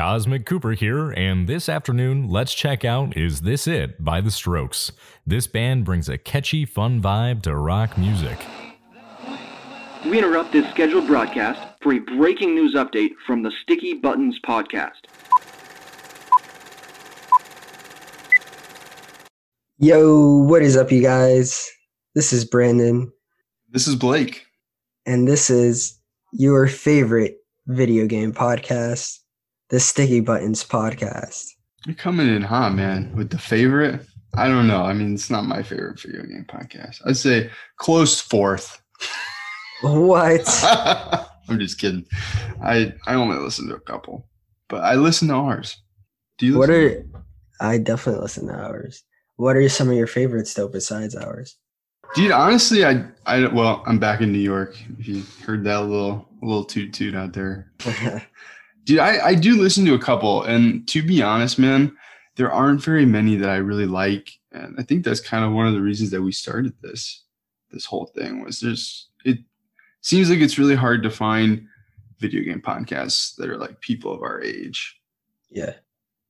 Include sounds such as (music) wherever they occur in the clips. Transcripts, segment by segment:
Cosmic Cooper here, and this afternoon, let's check out Is This It by The Strokes. This band brings a catchy, fun vibe to rock music. We interrupt this scheduled broadcast for a breaking news update from the Sticky Buttons podcast. Yo, what is up, you guys? This is Brandon, This is Blake. and this is your favorite video game podcast, the Sticky Buttons podcast. You're coming in hot, man, with the favorite. I don't know. I mean, it's not my favorite video game podcast. I'd say close fourth. What? (laughs) I'm just kidding. I I only listen to a couple, but I listen to ours. Do you? what are I definitely listen to ours. What are some of your favorites though besides ours? Dude, honestly, I I well, I'm back in New York. If you heard that little little toot toot out there, (laughs) dude, I I do listen to a couple, and to be honest, man, there aren't very many that I really like, and I think that's kind of one of the reasons that we started this this whole thing was there's it seems like it's really hard to find video game podcasts that are like people of our age. yeah.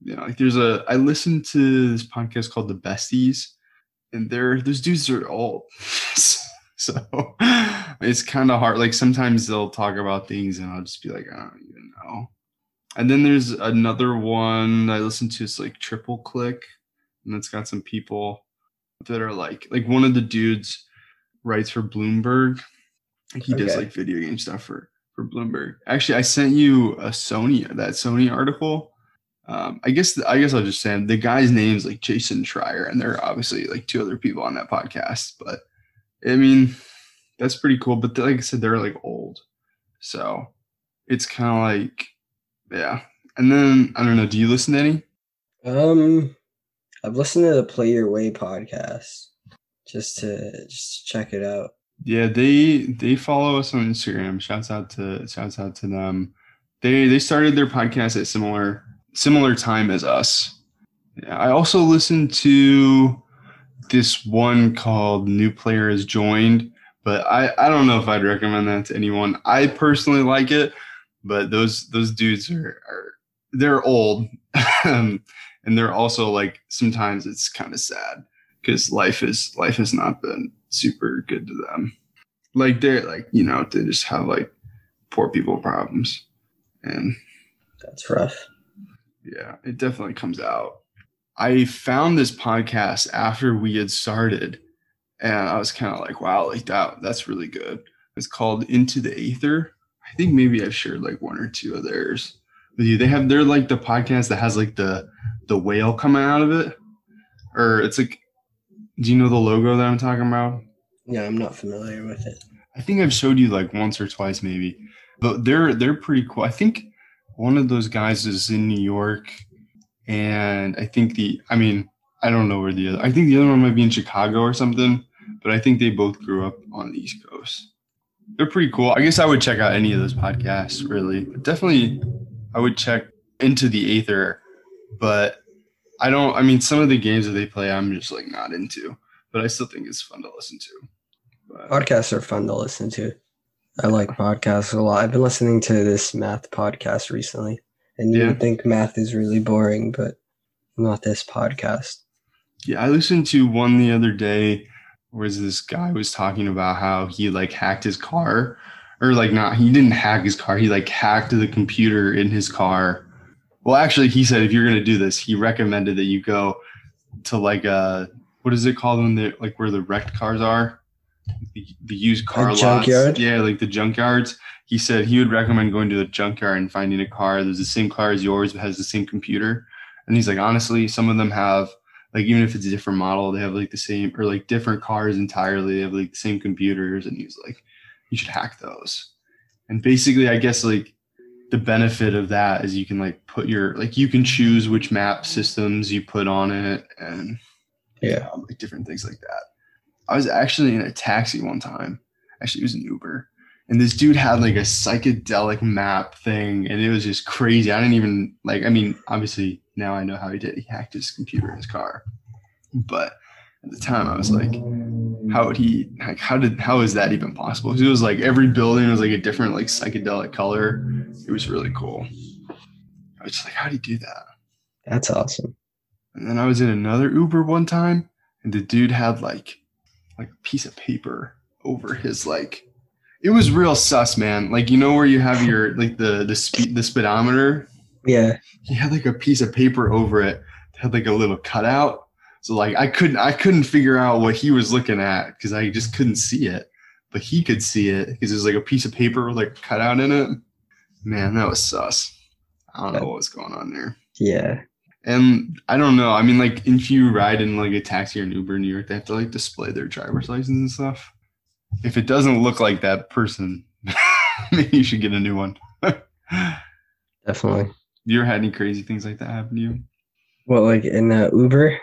You know, like there's a I listened to this podcast called The Besties, and they're those dudes are old. (laughs) so it's kind of hard. Like sometimes they'll talk about things and I'll just be like, I don't even know. And then there's another one I listen to, it's like Triple Click, and it's got some people that are like like one of the dudes writes for Bloomberg. He does like video game stuff for for Bloomberg. Actually, I sent you a Sony that Sony article. Um, I guess I guess I'll just say the guy's name's like Jason Schreier, and there are obviously like two other people on that podcast. But I mean, that's pretty cool. But like I said, they're like old, so it's kind of like yeah. And then I don't know. Do you listen to any? Um I've listened to the Play Your Way podcast just to just to check it out. Yeah, they they follow us on Instagram. Shouts out to shouts out to them. They they started their podcast at similar similar time as us. Yeah, I also listened to this one called New Player Has Joined, but I I don't know if I'd recommend that to anyone. I personally like it, but those those dudes are are they're old, (laughs) um, and they're also like sometimes it's kind of sad because life is life has not been super good to them. Like they're like you know they just have like poor people problems, and That's rough. yeah, it definitely comes out. I found this podcast after we had started, and I was kind of like, wow, like that that's really good. It's called Into the Aether. I think maybe I've shared like one or two of theirs with you. They have they're like the podcast that has like the the whale coming out of it, or it's like, do you know the logo that I'm talking about? Yeah, I'm not familiar with it. I think I've showed you like once or twice maybe. But they're they're pretty cool. I think one of those guys is in New York and I think the I mean, I don't know where the other I think the other one might be in Chicago or something, but I think they both grew up on the East Coast. They're pretty cool. I guess I would check out any of those podcasts really. But definitely I would check into the Aether, but I don't I mean some of the games that they play I'm just like not into, but I still think it's fun to listen to. But, Podcasts are fun to listen to. I like podcasts a lot. I've been listening to this math podcast recently, and you Yeah. would think math is really boring, but not this podcast. Yeah, I listened to one the other day where this guy was talking about how he like hacked his car or like not he didn't hack his car, he like hacked the computer in his car. Well, actually he said if you're going to do this, he recommended that you go to like uh what is it called when they like where the wrecked cars are? The, the used car lots. junkyard? Yeah, like the junkyards. He said he would recommend going to the junkyard and finding a car that's the same car as yours but has the same computer. And he's like, honestly, some of them have like even if it's a different model, they have like the same or like different cars entirely. They have like the same computers, and he's like, you should hack those. And basically, I guess like the benefit of that is you can like put your like you can choose which map systems you put on it and Yeah. um, like different things like that. I was actually in a taxi one time. Actually, it was an Uber. And this dude had like a psychedelic map thing, and it was just crazy. I didn't even like. I mean, obviously now I know how he did. it. He hacked his computer in his car, but at the time I was like, how would he? Like, how did? How is that even possible? it was like every building was like a different like psychedelic color. It was really cool. I was just like, how do you do that? That's awesome. And then I was in another Uber one time, and the dude had like like a piece of paper over his like. It was real sus, man. Like you know where you have your like the the speed the speedometer. Yeah. He had like a piece of paper over it. that had like a little cutout. So like I couldn't I couldn't figure out what he was looking at because I just couldn't see it, but he could see it because there's like a piece of paper with like a cutout in it. Man, that was sus. I don't know what was going on there. Yeah. And I don't know. I mean, like if you ride in like a taxi or an Uber in New York, they have to like display their driver's license and stuff. If it doesn't look like that person, (laughs) maybe you should get a new one. (laughs) Definitely. you ever had any crazy things like that happen to you? Well, like in uh, Uber,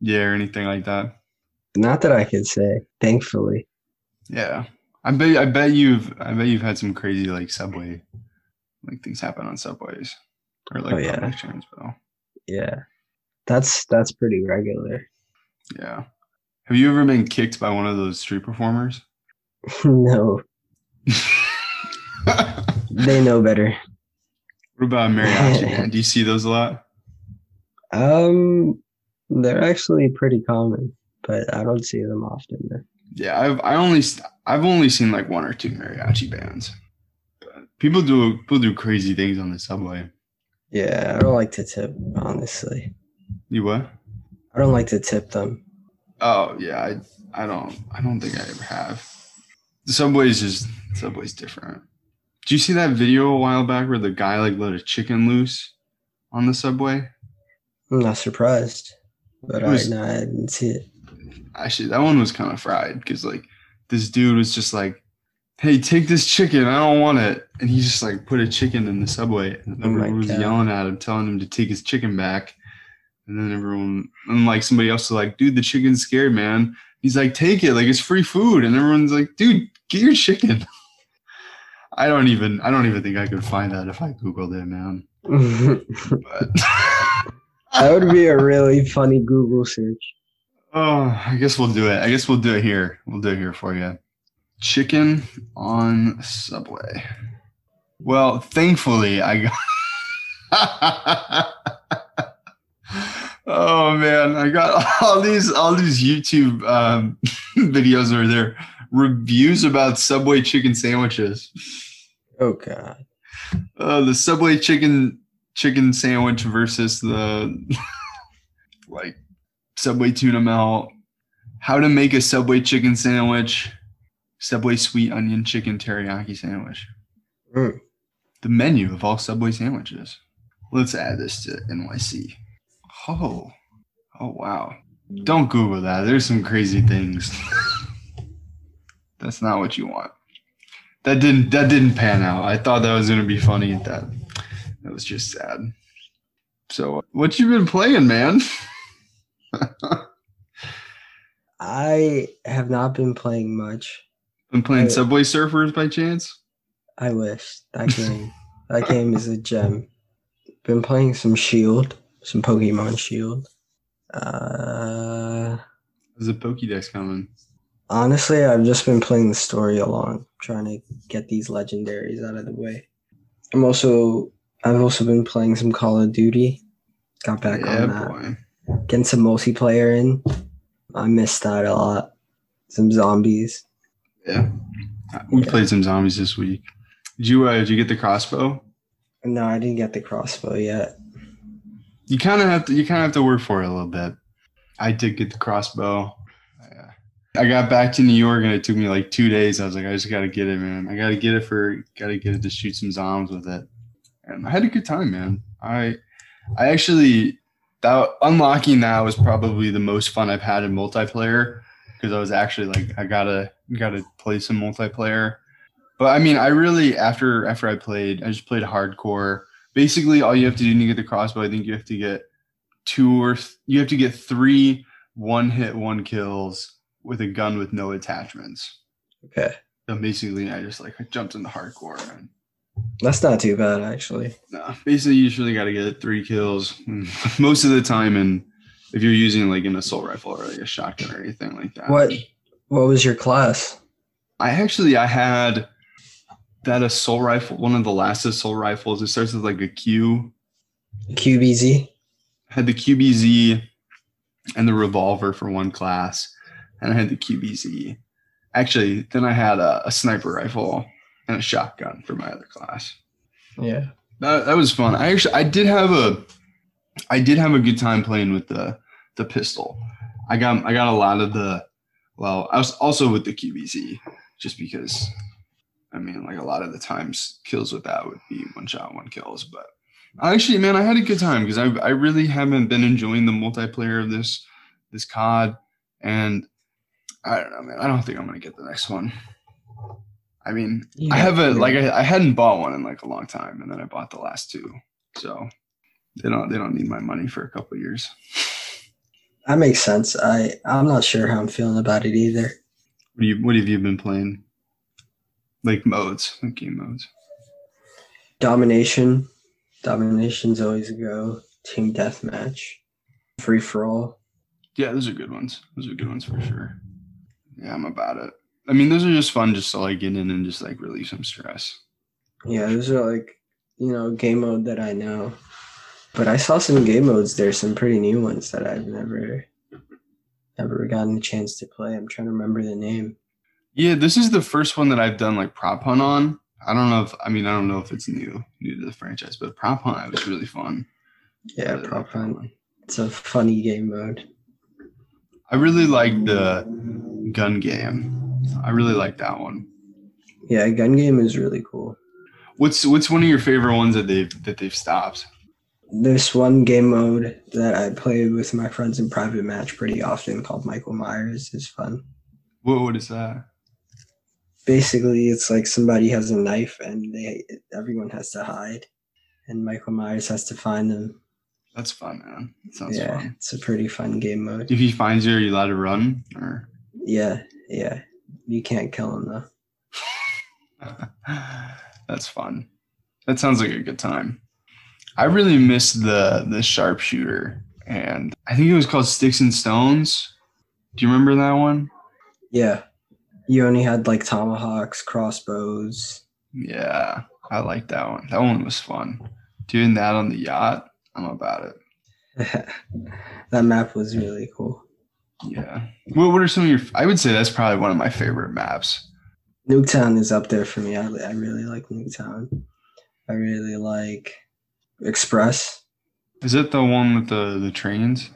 Yeah, or anything like that? not that I could say, thankfully. Yeah. I bet I bet you've I bet you've had some crazy like subway like things happen on subways. Or like Oh, yeah. public transport. Yeah. That's that's pretty regular. Yeah. Have you ever been kicked by one of those street performers? (laughs) no, they know better. What about mariachi? (laughs) Do you see those a lot? Um, they're actually pretty common, but I don't see them often. Yeah, I've I only I've only seen like one or two mariachi bands. But people do people do crazy things on the subway. Yeah, I don't like to tip, honestly. You what? I don't like to tip them. Oh yeah, I I don't I don't think I ever have. The subway's just subway's different. Do you see that video a while back where the guy like let a chicken loose on the subway? I'm not surprised, but was- I, no, I didn't see it. Actually, that one was kind of fried because like this dude was just like, "Hey, take this chicken. I don't want it," and he just like put a chicken in the subway, and Oh everyone was God. yelling at him, telling him to take his chicken back. And then everyone, and like somebody else was like, "Dude, the chicken's scared, man." He's like, "Take it, like it's free food," and everyone's like, "Dude, get your chicken." I don't even, I don't even think I could find that if I googled it, man. (laughs) that would be a (laughs) really funny Google search. Oh, I guess we'll do it. I guess we'll do it here. We'll do it here for you. Chicken on Subway. Well, thankfully, I got. (laughs) oh man, I got all these all these YouTube um, videos where they're reviews about Subway chicken sandwiches. Oh god. Uh, the Subway chicken chicken sandwich versus the (laughs) like Subway tuna melt. How to make a Subway chicken sandwich. Subway sweet onion chicken teriyaki sandwich. Mm. The menu of all Subway sandwiches. Let's add this to NYC. Oh, oh wow! Don't Google that. There's some crazy things. (laughs) That's not what you want. That didn't that didn't pan out. I thought that was gonna be funny. That that was just sad. So what you been playing, man? (laughs) I have not been playing much. been playing I- Subway Surfers by chance? I wish that game. that game is a gem. Been playing some Shield, some Pokemon Shield. Uh, There's a Pokédex coming. Honestly, I've just been playing the story along, trying to get these legendaries out of the way. I'm also, I've also been playing some Call of Duty. Got back yeah, on that. boy. Getting some multiplayer in. I missed that a lot. Some zombies. Yeah. We Yeah. played some zombies this week. Did you uh, did you get the crossbow? No, I didn't get the crossbow yet. You kind of have to you kind of have to work for it a little bit. I did get the crossbow. I, got back to New York and it took me like two days. I was like, I just gotta get it, man. I gotta get it for gotta get it to shoot some zombies with it. And I had a good time, man. I I actually that unlocking that was probably the most fun I've had in multiplayer because I was actually like I gotta gotta play some multiplayer. But I mean, I really after after I played, I just played hardcore. Basically, all you have to do to get the crossbow, I think you have to get two or th- you have to get three one hit one kills with a gun with no attachments. Okay. So basically, I just like jumped into hardcore and That's not too bad, actually. no, basically you usually got to get three kills (laughs) most of the time, and if you're using like an assault rifle or like a shotgun or anything like that. What What was your class? I actually I had that assault rifle, one of the last assault rifles. It starts with like a Q, QBZ. I had the QBZ and the revolver for one class, and I had the QBZ. Actually, then I had a, a sniper rifle and a shotgun for my other class. Yeah. That, that was fun. I actually I did have a I did have a good time playing with the the pistol. I got I got a lot of the well, I was also with the QBZ just because I mean like a lot of the times kills with that would be one shot, one kills. But actually man, I had a good time because I I really haven't been enjoying the multiplayer of this this COD and I don't know, man. I don't think I'm gonna get the next one. I mean, I Yeah. haven't like I, I hadn't bought one in like a long time, and then I bought the last two. So they don't they don't need my money for a couple of years. That makes sense. I I'm not sure how I'm feeling about it either. What do you what have you been playing? Like modes, like game modes. Domination. Domination's always a go. Team deathmatch. Free for all. Yeah, those are good ones. Those are good ones for sure. Yeah, I'm about it. I mean, those are just fun just to like get in and just like relieve some stress. Yeah, those are like you know game mode that I know. But I saw some game modes there, some pretty new ones that I've never never gotten a chance to play. I'm trying to remember the name. Yeah, this is the first one that I've done like prop hunt on. I don't know if I mean I don't know if it's new new to the franchise, but prop hunt was really fun. Yeah, really prop hunt. It's a funny game mode. I really like the gun game. I really like that one. Yeah, gun game is really cool. What's what's one of your favorite ones that they've that they've stopped? There's one game mode that I play with my friends in private match pretty often called Michael Myers. It's fun. What what is that? Basically, it's like somebody has a knife and they everyone has to hide, and Michael Myers has to find them. That's fun, man. That sounds yeah, fun. it's a pretty fun game mode. If he finds you, are you allowed to run? Or Yeah, yeah. You can't kill him though. (laughs) that's fun. That sounds like a good time. I really missed the the sharpshooter, and I think it was called Sticks and Stones. Do you remember that one? Yeah. You only had like tomahawks, crossbows. Yeah, I like that one. That one was fun. Doing that on the yacht, I'm about it. (laughs) that map was really cool. Yeah. What What are some of your? I would say that's probably one of my favorite maps. Nuketown is up there for me. I, I really like Nuketown. I really like Express. Is it the one with the the trains?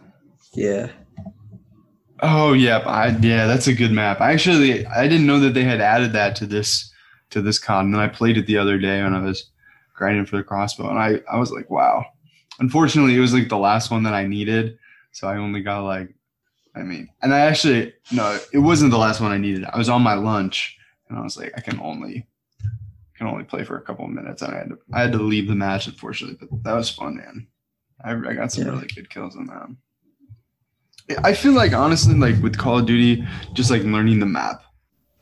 Yeah. Oh yeah, I yeah, that's a good map. I actually I didn't know that they had added that to this to this con, and I played it the other day when I was grinding for the crossbow, and I I was like, wow. Unfortunately, it was like the last one that I needed, so I only got like, I mean, and I actually no, it wasn't the last one I needed. I was on my lunch, and I was like, I can only I can only play for a couple of minutes, and I had to I had to leave the match unfortunately, but that was fun, man. I, I got some Yeah. really good kills on that. I feel like honestly, like with Call of Duty, just like learning the map.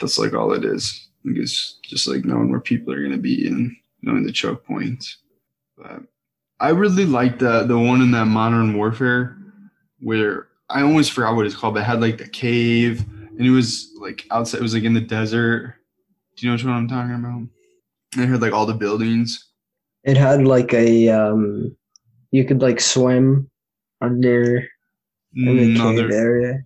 That's like all it is. Like it's just like knowing where people are gonna be and knowing the choke points. But I really like the the one in that Modern Warfare where I almost forgot what it's called, but it had like the cave and it was like outside. It was like in the desert. Do you know which one I'm talking about? And it had like all the buildings. It had like a um you could like swim under in the No, cave there, area.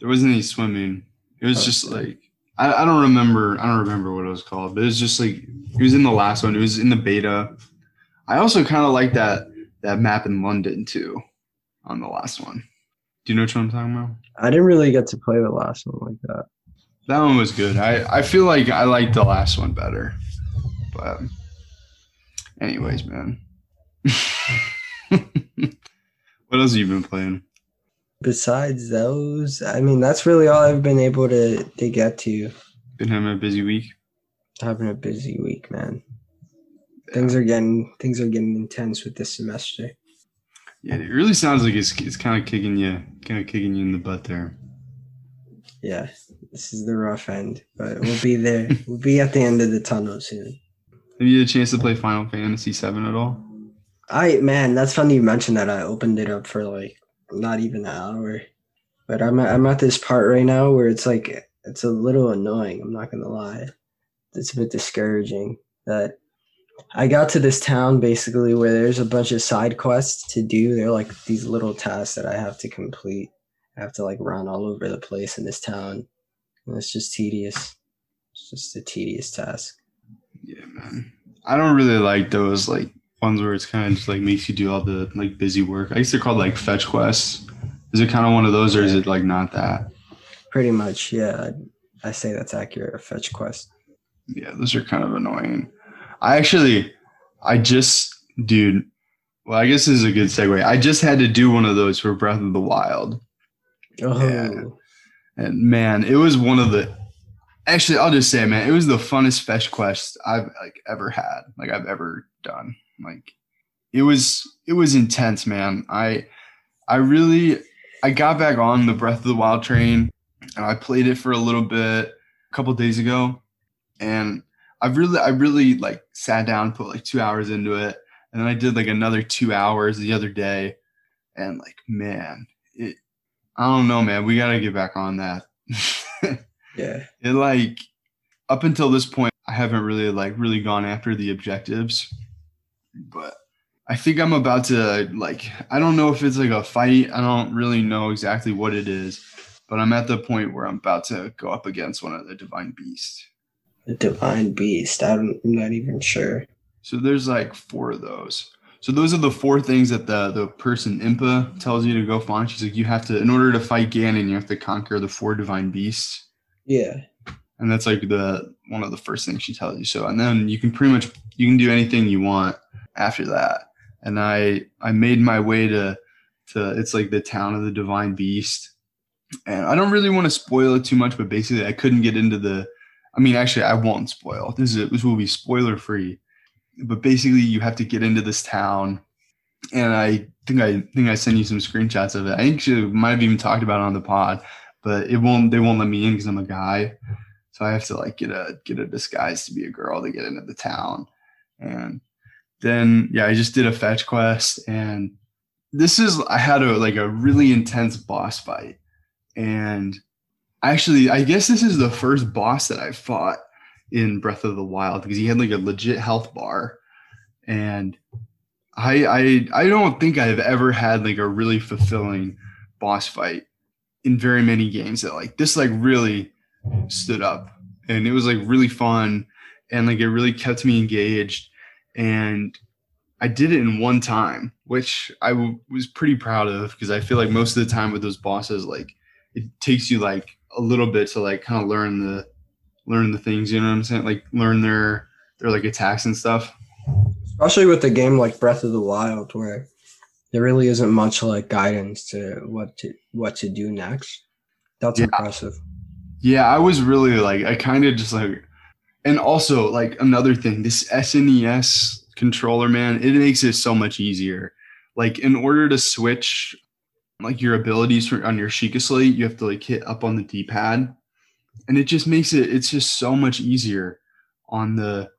there wasn't any swimming. It was Oh, just like I, I don't remember I don't remember what it was called, but it was just like it was in the last one. It was in the beta. I also kind of like that that map in London too, on the last one. Do you know what I'm talking about? I didn't really get to play the last one like that. That one was good. I, I feel like I liked the last one better. But anyways, man. (laughs) what else have you been playing? Besides those, I mean that's really all I've been able to to get to. Been having a busy week. Having a busy week, man. Things are getting things are getting intense with this semester. Yeah, it really sounds like it's it's kind of kicking you kind of kicking you in the butt there. Yeah, this is the rough end, but we'll be there. (laughs) we'll be at the end of the tunnel soon. Have you had a chance to play Final Fantasy VII at all? I man, that's funny you mentioned that. I opened it up for like not even an hour, but I'm at, I'm at this part right now where it's like it's a little annoying. I'm not gonna lie, it's a bit discouraging that I got to this town basically where there's a bunch of side quests to do. They're like these little tasks that I have to complete. I have to like run all over the place in this town. And it's just tedious. It's just a tedious task. Yeah, man. I don't really like those like ones where it's kind of just like makes you do all the like busy work. I guess they're called like fetch quests. Is it kind of one of those, or is it like not that? Pretty much, yeah. I, I say that's accurate. A fetch quest. Yeah, those are kind of annoying. I actually, I just, dude. Well, I guess this is a good segue. I just had to do one of those for Breath of the Wild, Oh, Yeah. and man, it was one of the. Actually, I'll just say, man, it was the funnest fetch quest I've like ever had, like I've ever done. Like, it was it was intense, man. I I really I got back on the Breath of the Wild train, and I played it for a little bit a couple days ago, and I've really I really like sat down, put like two hours into it, and then I did like another two hours the other day, and like man, it I don't know, man. We gotta get back on that. (laughs) yeah. it like up until this point i haven't really like really gone after the objectives but i think i'm about to like i don't know if it's like a fight i don't really know exactly what it is but i'm at the point where i'm about to go up against one of the divine beasts The divine beast. I don't, I'm not even sure. so there's like four of those so those are the four things that the the person impa tells you to go find she's like you have to in order to fight ganon you have to conquer the four divine beasts Yeah. and that's like the one of the first things she tells you so and then you can pretty much you can do anything you want after that and i i made my way to to it's like the town of the divine beast and i don't really want to spoil it too much but basically i couldn't get into the i mean actually i won't spoil this is this will be spoiler free but basically you have to get into this town and i think i think i sent you some screenshots of it i actually might have even talked about it on the pod but it won't they won't let me in because i'm a guy so I have to like get a get a disguise to be a girl to get into the town. And then yeah, I just did a fetch quest and this is I had a like a really intense boss fight. And actually I guess this is the first boss that I fought in Breath of the Wild because he had like a legit health bar. And I I I don't think I've ever had like a really fulfilling boss fight in very many games that like this like really stood up and it was like really fun and like it really kept me engaged and i did it in one time which I w- was pretty proud of because i feel like most of the time with those bosses like it takes you like a little bit to like kind of learn the learn the things you know what i'm saying like learn their their like attacks and stuff Especially with a game like Breath of the Wild, where there really isn't much like guidance to what to what to do next. That's Yeah. impressive. Yeah, I was really like I kind of just like and also like another thing, this SNES controller, man, it makes it so much easier. Like in order to switch like your abilities for, on your Sheikah Slate, you have to like hit up on the D-pad. And it just makes it it's just so much easier on the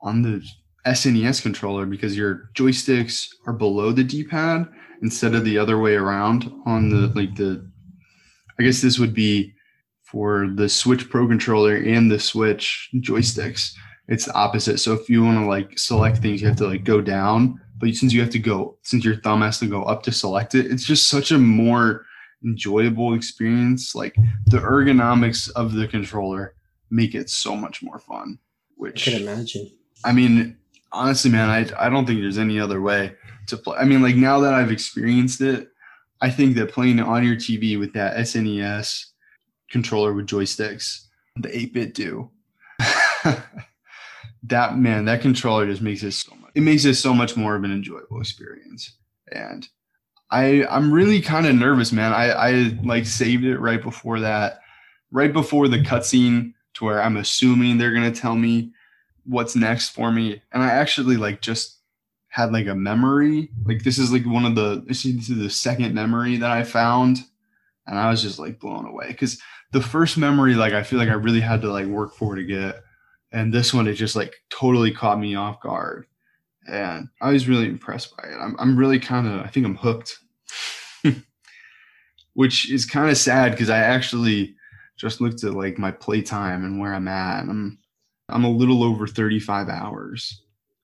on the SNES controller because your joysticks are below the D-pad instead of the other way around on the like the I guess this would be for the Switch Pro controller and the Switch joysticks. It's the opposite. So if you want to like select things, you have to like go down. But since you have to go, since your thumb has to go up to select it, it's just such a more enjoyable experience. Like the ergonomics of the controller make it so much more fun. Which I can imagine. I mean, honestly, man, I I don't think there's any other way to play. I mean, like now that I've experienced it, I think that playing it on your TV with that SNES controller with joysticks, the 8BitDo. (laughs) that man, that controller just makes it so. It makes it so much more of an enjoyable experience. And I I'm really kind of nervous, man. I I like saved it right before that, right before the cutscene to where I'm assuming they're gonna tell me what's next for me. And i actually like just had like a memory. Like this is like one of the this is the second memory that i found. And i was just like blown away because the first memory like i feel like i really had to like work for to get. And this one it just like totally caught me off guard and i was really impressed by it i'm, I'm really kind of i think i'm hooked (laughs) which is kind of sad because i actually just looked at like my playtime and where i'm at and i'm I'm a little over 35 hours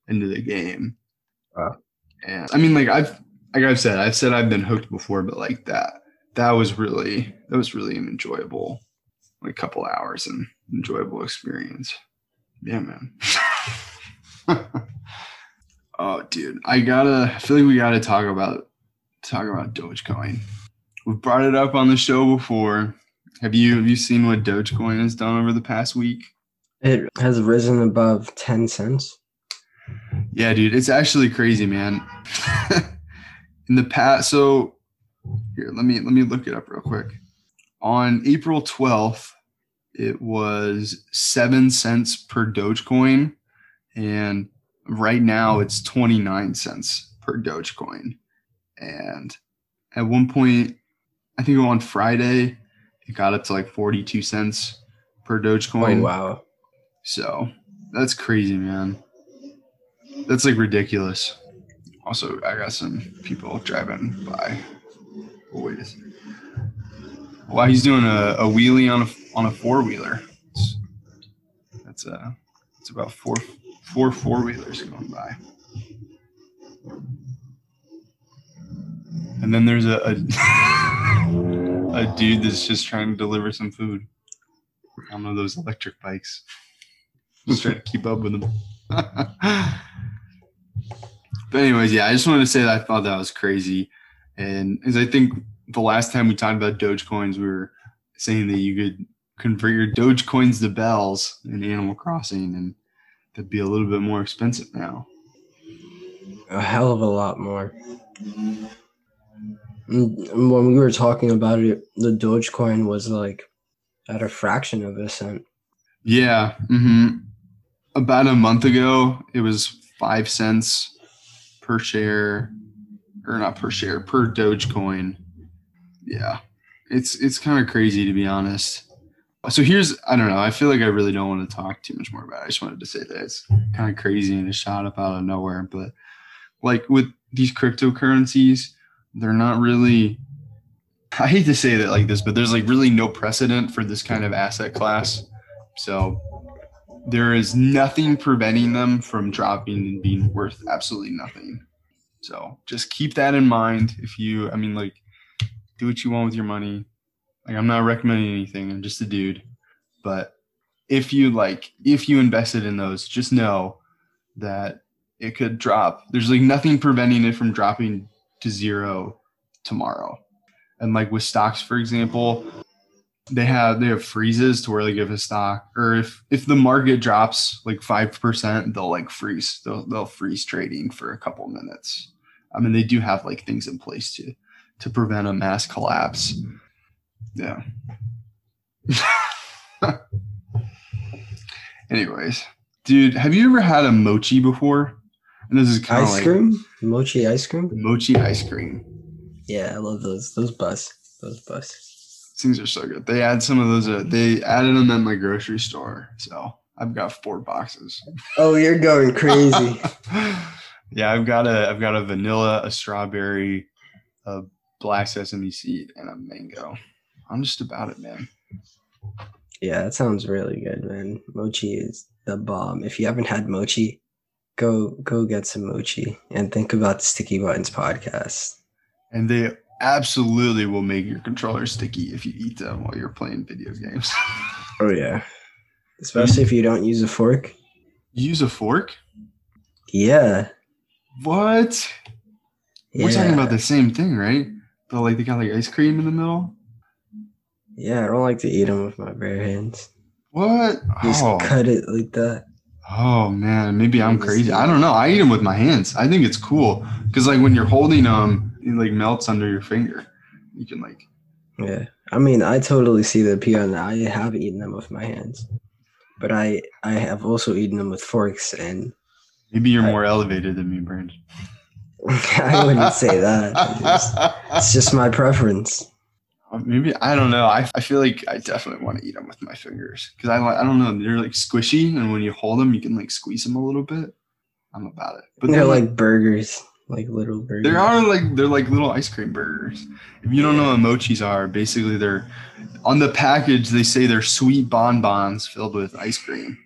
into the game. Wow. And I mean, like I've like I've said, I've said I've been hooked before, but like that that was really that was really an enjoyable like couple hours and enjoyable experience. Yeah, man. (laughs) oh, dude, I gotta. I feel like we gotta talk about talk about Dogecoin. We've brought it up on the show before. Have you have you seen what Dogecoin has done over the past week? It has risen above 10 cents. Yeah, dude, it's actually crazy, man. (laughs) In the past, so here, let me let me look it up real quick. On April 12th, it was seven cents per Dogecoin, and right now it's 29 cents per Dogecoin. And at one point, I think on Friday, it got up to like 42 cents per Dogecoin. Oh, wow. So that's crazy, man. That's like ridiculous. Also, I got some people driving by. Oh, wait. Wow, he's doing a, a wheelie on a on a four wheeler. That's uh, it's about four four four wheelers going by. And then there's a, a (laughs) a dude that's just trying to deliver some food on one of those electric bikes. Just trying to keep up with them. (laughs) but anyways, yeah, I just wanted to say that I thought that was crazy. And as I think the last time we talked about Dogecoins, we were saying that you could convert your Dogecoins to bells in Animal Crossing, and that'd be a little bit more expensive now. A hell of a lot more. When we were talking about it, the Dogecoin was like at a fraction of a cent. Yeah. hmm About a month ago, it was five cents per share, or not per share, per Dogecoin. Yeah, it's it's kind of crazy to be honest. So here's I don't know. I feel like I really don't want to talk too much more about. it. I just wanted to say that it's kind of crazy and it shot up out of nowhere. But like with these cryptocurrencies, they're not really. I hate to say that like this, but there's like really no precedent for this kind of asset class. So there is nothing preventing them from dropping and being worth absolutely nothing. So just keep that in mind. If you, I mean, like, do what you want with your money. Like, I'm not recommending anything. I'm just a dude. But if you like, if you invested in those, just know that it could drop. There's like nothing preventing it from dropping to zero tomorrow. And like with stocks, for example, they have they have freezes to where they give a stock or if if the market drops like five percent, they'll like freeze. They'll they'll freeze trading for a couple minutes. I mean, they do have like things in place to to prevent a mass collapse. Yeah. (laughs) Anyways, dude, have you ever had a mochi before? And this is kind of Ice like cream? Mochi ice cream? mochi ice cream. Yeah, I love those. Those bus. Those bus. Things are so good. They add some of those. Uh, they added them at my grocery store, so I've got four boxes. Oh, you're going crazy. (laughs) yeah, I've got a I've got a vanilla, a strawberry, a black sesame seed, and a mango. I'm just about it, man. yeah, that sounds really good, man. Mochi is the bomb. If you haven't had mochi, go go get some mochi and think about the Sticky Buttons podcast. And they absolutely will make your controller sticky if you eat them while you're playing video games. (laughs) Oh yeah. Especially if you don't use a fork. Use a fork? Yeah. What? Yeah. We're talking about the same thing, right? But like they got like ice cream in the middle. Yeah, I don't like to eat them with my bare hands. What? Just Oh, cut it like that. oh man, maybe I'm crazy. I don't know. I eat them with my hands. I think it's cool because like when you're holding them, it like melts under your finger. You can like Yeah. I mean, I totally see the appeal, and I have eaten them with my hands. But I I have also eaten them with forks, and maybe you're I- more elevated than me, Brandon. (laughs) I wouldn't say that. (laughs) Just- it's just my preference. Maybe I don't know. I, I feel like I definitely want to eat them with my fingers because I I don't know they're like squishy and when you hold them you can like squeeze them a little bit. I'm about it. But they're they're like burgers, like little burgers. They are like they're like little ice cream burgers. If you don't know what mochis are, basically they're on the package they say they're sweet bonbons filled with ice cream.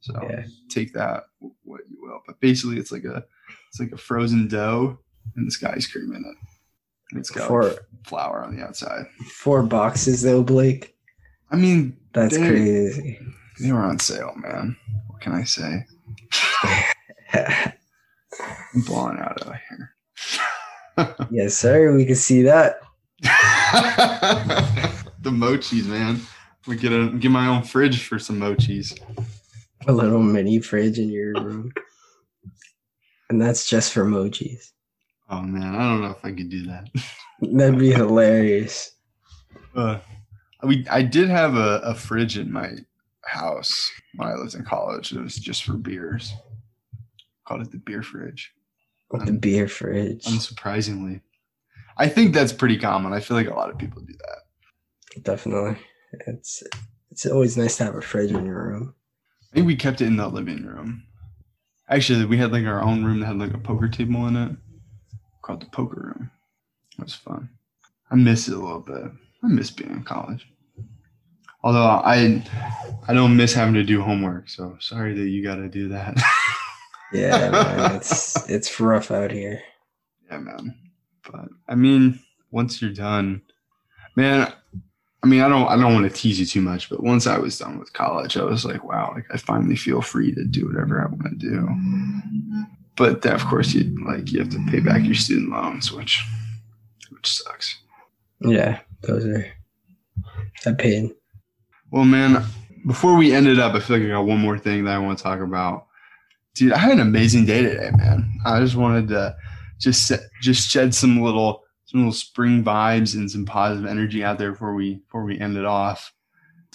So Yeah. take that. what you will. But basically, it's like a it's like a frozen dough and this guy's cream in it. And it's got Four like, flour on the outside. four boxes though, Blake. I mean, That's Dang. crazy. they were on sale, man. What can I say? (laughs) I'm blowing out of here. (laughs) yes, sir. We can see that. (laughs) the mochis, man. We get a get my own fridge for some mochis. A little mini fridge in your room. And that's just for emojis. Oh man, I don't know if I could do that. (laughs) That'd be hilarious. Uh, we I did have a, a fridge in my house when I lived in college. It was just for beers. Called it the beer fridge. The beer fridge. Unsurprisingly, I think that's pretty common. I feel like a lot of people do that. Definitely. It's it's always nice to have a fridge in your room. I think we kept it in the living room. Actually, we had like our own room that had like a poker table in it, called the poker room. It was fun. I miss it a little bit. I miss being in college. Although I, I don't miss having to do homework. So sorry that you got to do that. (laughs) Yeah, man, it's it's rough out here. yeah, man. But I mean, once you're done, man. I mean, I don't, I don't want to tease you too much, but once I was done with college, I was like, wow, like I finally feel free to do whatever I want to do. But then, of course, you like you have to pay back your student loans, which, which sucks. Yeah, those are I paid. Well, man, before we end it up, I feel like I got one more thing that I want to talk about. Dude, I had an amazing day today, man. I just wanted to just set, just shed some little some little spring vibes and some positive energy out there before we before we end it off.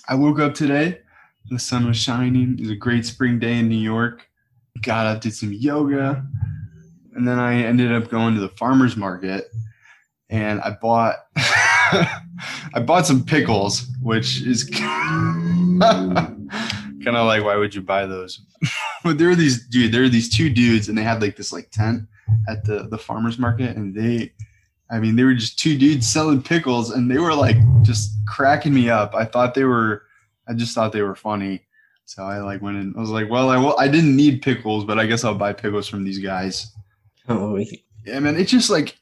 I woke up today, the sun was shining. It was a great spring day in New York. Got up, did some yoga, and then I ended up going to the farmers market and I bought (laughs) I bought some pickles, which is (laughs) kind of like why would you buy those? (laughs) but there are these dude, there are these two dudes, and they had like this like tent at the the farmers market, and they, I mean, they were just two dudes selling pickles, and they were like just cracking me up. I thought they were, I just thought they were funny. So I like went in. I was like, well, I will. I didn't need pickles, but I guess I'll buy pickles from these guys. Oh, Yeah, man, it's just like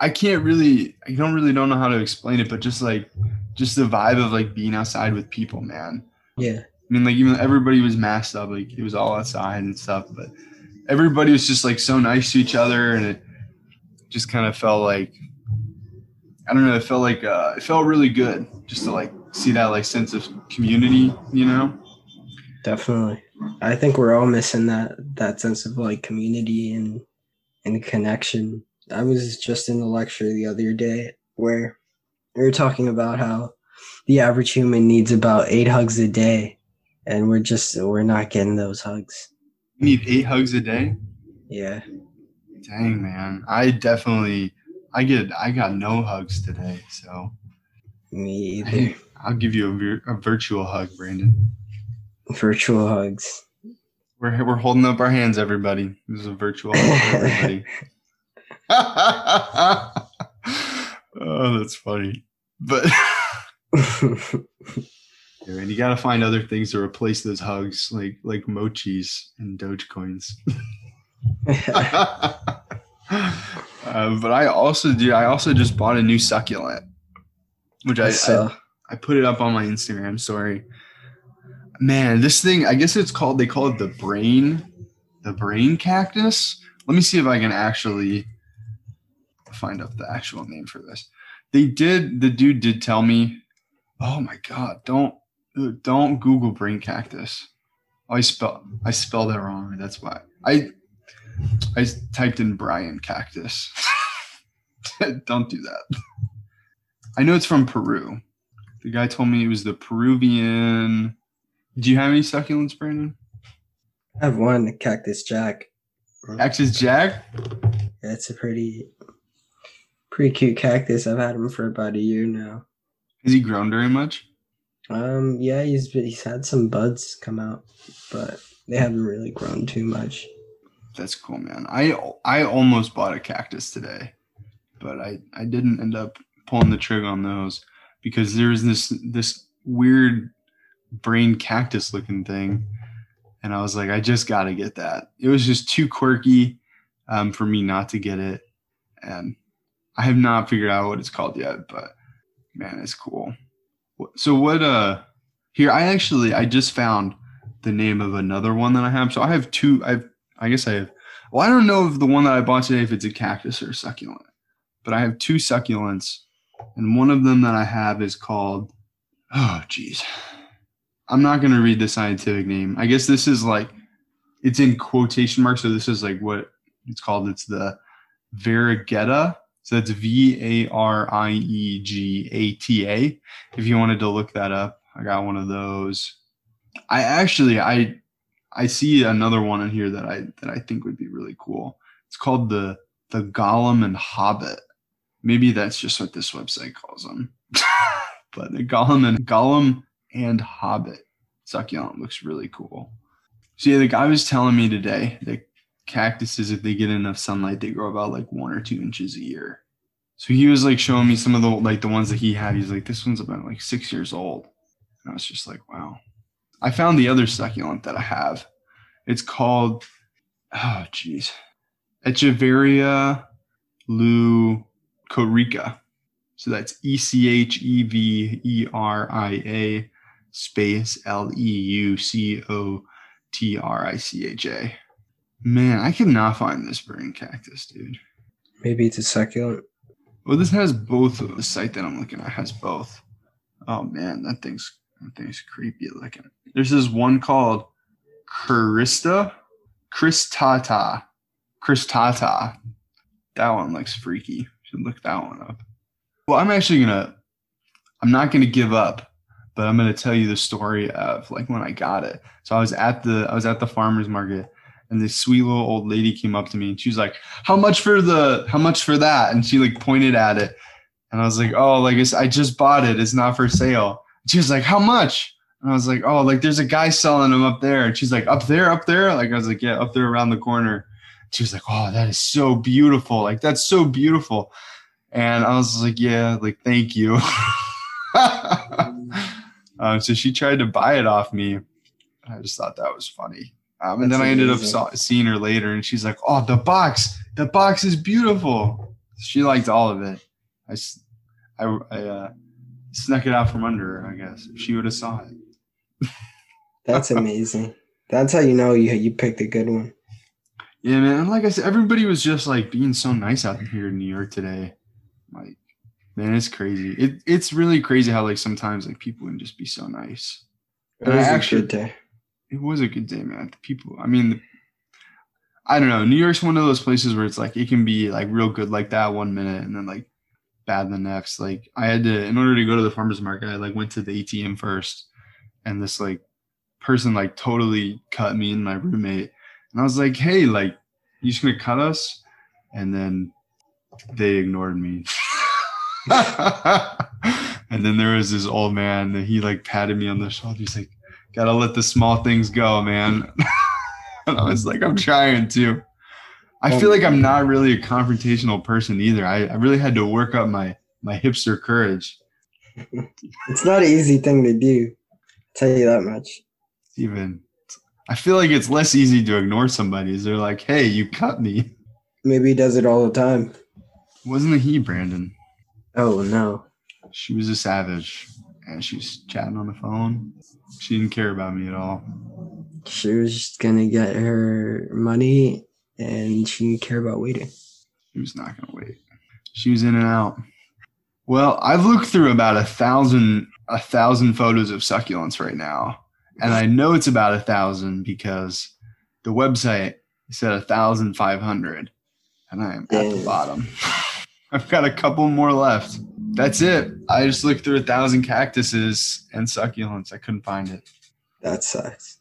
I can't really, I don't really don't know how to explain it, but just like, just the vibe of like being outside with people, man. yeah. I mean, like even everybody was masked up, like it was all outside and stuff, but everybody was just like so nice to each other, and it just kind of felt like, I don't know, it felt like uh, it felt really good just to like see that like sense of community, you know? Definitely. I think we're all missing that that sense of like community and and connection. I was just in a lecture the other day where we were talking about how the average human needs about eight hugs a day and we're just we're not getting those hugs. You need eight hugs a day. Yeah. Dang, man, I definitely, I get, I got no hugs today, so. Me either. I'll give you a, vir- a virtual hug, Brandon. Virtual hugs. We're we're holding up our hands, everybody. This is a virtual hug for everybody. (laughs) (laughs) oh, that's funny. But (laughs) man, you got to find other things to replace those hugs, like like mochis and Dogecoins. uh, but I also do. I also just bought a new succulent, which I, I so I put it up on my Instagram story. Man, this thing, I guess it's called, they call it the brain, the brain cactus. Let me see if I can actually find out the actual name for this. They did, the dude did tell me, oh my God, don't, don't Google brain cactus. Oh, I spell, I spelled that wrong. That's why I, I typed in Brian cactus. (laughs) don't do that. I know it's from Peru. The guy told me it was the Peruvian. Do you have any succulents, Brandon? I have one cactus jack. Cactus Jack? Yeah, it's a pretty pretty cute cactus. I've had him for about a year now. Has he grown very much? Um, yeah, he's he's had some buds come out, but they haven't really grown too much. That's cool, man. I I almost bought a cactus today, but I I didn't end up pulling the trigger on those because there's this this weird brain cactus looking thing, and I was like, I just got to get that. It was just too quirky um, for me not to get it, and I have not figured out what it's called yet. But man, it's cool. So what? Uh, here I actually I just found the name of another one that I have. So I have two. I've I guess I have. Well, I don't know if the one that I bought today if it's a cactus or a succulent, but I have two succulents, and one of them that I have is called. Oh, geez. I'm not going to read the scientific name. I guess this is like, it's in quotation marks. So this is like what it's called. It's the Variegata. So that's V A R I E G A T A. If you wanted to look that up, I got one of those. I actually, I, I see another one in here that I that I think would be really cool. It's called the the Gollum and Hobbit. Maybe that's just what this website calls them. (laughs) but the Golem and Golem and Hobbit succulent looks really cool. So yeah, the guy was telling me today that cactuses, if they get enough sunlight, they grow about like one or two inches a year. So he was like showing me some of the like the ones that he had. He's like, this one's about like six years old. And I was just like, wow. I found the other succulent that I have. It's called, oh geez, Echeveria leucotricha. So that's E C H E V E R I A space L E U C O T R I C H A. Man, I cannot find this burning cactus, dude. Maybe it's a succulent. Well, this has both. Of the site that I'm looking at has both. Oh man, that thing's that thing's creepy looking. There's this one called Christa, Cristata, Cristata. That one looks freaky. Should look that one up. Well, I'm actually gonna. I'm not gonna give up, but I'm gonna tell you the story of like when I got it. So I was at the I was at the farmers market, and this sweet little old lady came up to me and she was like, "How much for the? How much for that?" And she like pointed at it, and I was like, "Oh, like I just bought it. It's not for sale." And she was like, "How much?" And I was like, "Oh, like there's a guy selling them up there." And she's like, "Up there, up there?" Like I was like, "Yeah, up there around the corner." She was like, "Oh, that is so beautiful. Like that's so beautiful." And I was like, "Yeah, like thank you." (laughs) um, so she tried to buy it off me. I just thought that was funny. Um, and That's then I ended up saw, seeing her later, and she's like, "Oh, the box, the box is beautiful." She liked all of it. I, uh, snuck it out from under her. I guess if she would have saw it. That's (laughs) amazing. That's how you know you you picked a good one. Yeah, man. And like I said, everybody was just like being so nice out here in New York today. Like, man, it's crazy. It it's really crazy how like sometimes like people can just be so nice. It was a good day. It was a good day, man. The people, I mean, I don't know. New York's one of those places where it's like it can be like real good like that one minute and then like bad the next. Like I had to, in order to go to the farmer's market, I like went to the ATM first, and this like person like totally cut me and my roommate, and I was like, hey, like you just gonna cut us? And then they ignored me. (laughs) (laughs) and then there was this old man that he like patted me on the shoulder. He's like, gotta let the small things go, man. (laughs) and I was like, I'm trying to. I feel like I'm not really a confrontational person either. I, I really had to work up my my hipster courage. It's not an easy thing to do. tell you that much. Even I feel like it's less easy to ignore somebody. They're like, hey, you cut me. Maybe he does it all the time. Wasn't it he, Brandon? Oh no. She was a savage, and she was chatting on the phone. She didn't care about me at all. She was just gonna get her money and she didn't care about waiting. She was not gonna wait. She was in and out. Well, I've looked through about a thousand a thousand photos of succulents right now, and I know it's about a thousand because the website said a thousand five hundred, and I am at the bottom. (laughs) I've got a couple more left. That's it. I just looked through a thousand cactuses and succulents. I couldn't find it. That sucks.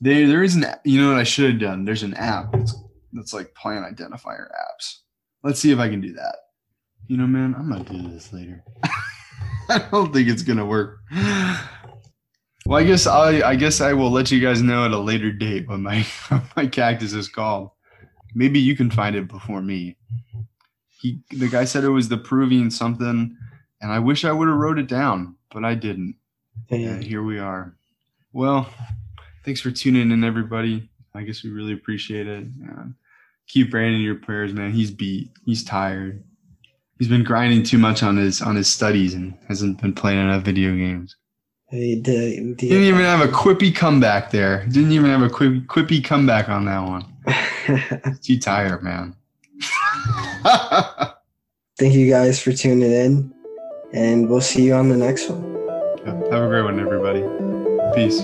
There, there is an. You know what I should have done? There's an app that's, that's like plant identifier apps. Let's see if I can do that. You know, man, I'm gonna do this later. (laughs) I don't think it's gonna work. Well, I guess I, I guess I will let you guys know at a later date what my (laughs) what my cactus is called. Maybe you can find it before me. He, the guy said it was the Peruvian something, and I wish I would have wrote it down, but I didn't. And here we are. Well, thanks for tuning in, everybody. I guess we really appreciate it. And keep Brandon in your prayers, man. He's beat. He's tired. He's been grinding too much on his on his studies and hasn't been playing enough video games. Hey, the, the, Didn't even have a quippy comeback there. Didn't even have a quip, quippy comeback on that one. (laughs) Too tired, man. (laughs) Thank you guys for tuning in, and we'll see you on the next one. Have a great one, everybody. Peace.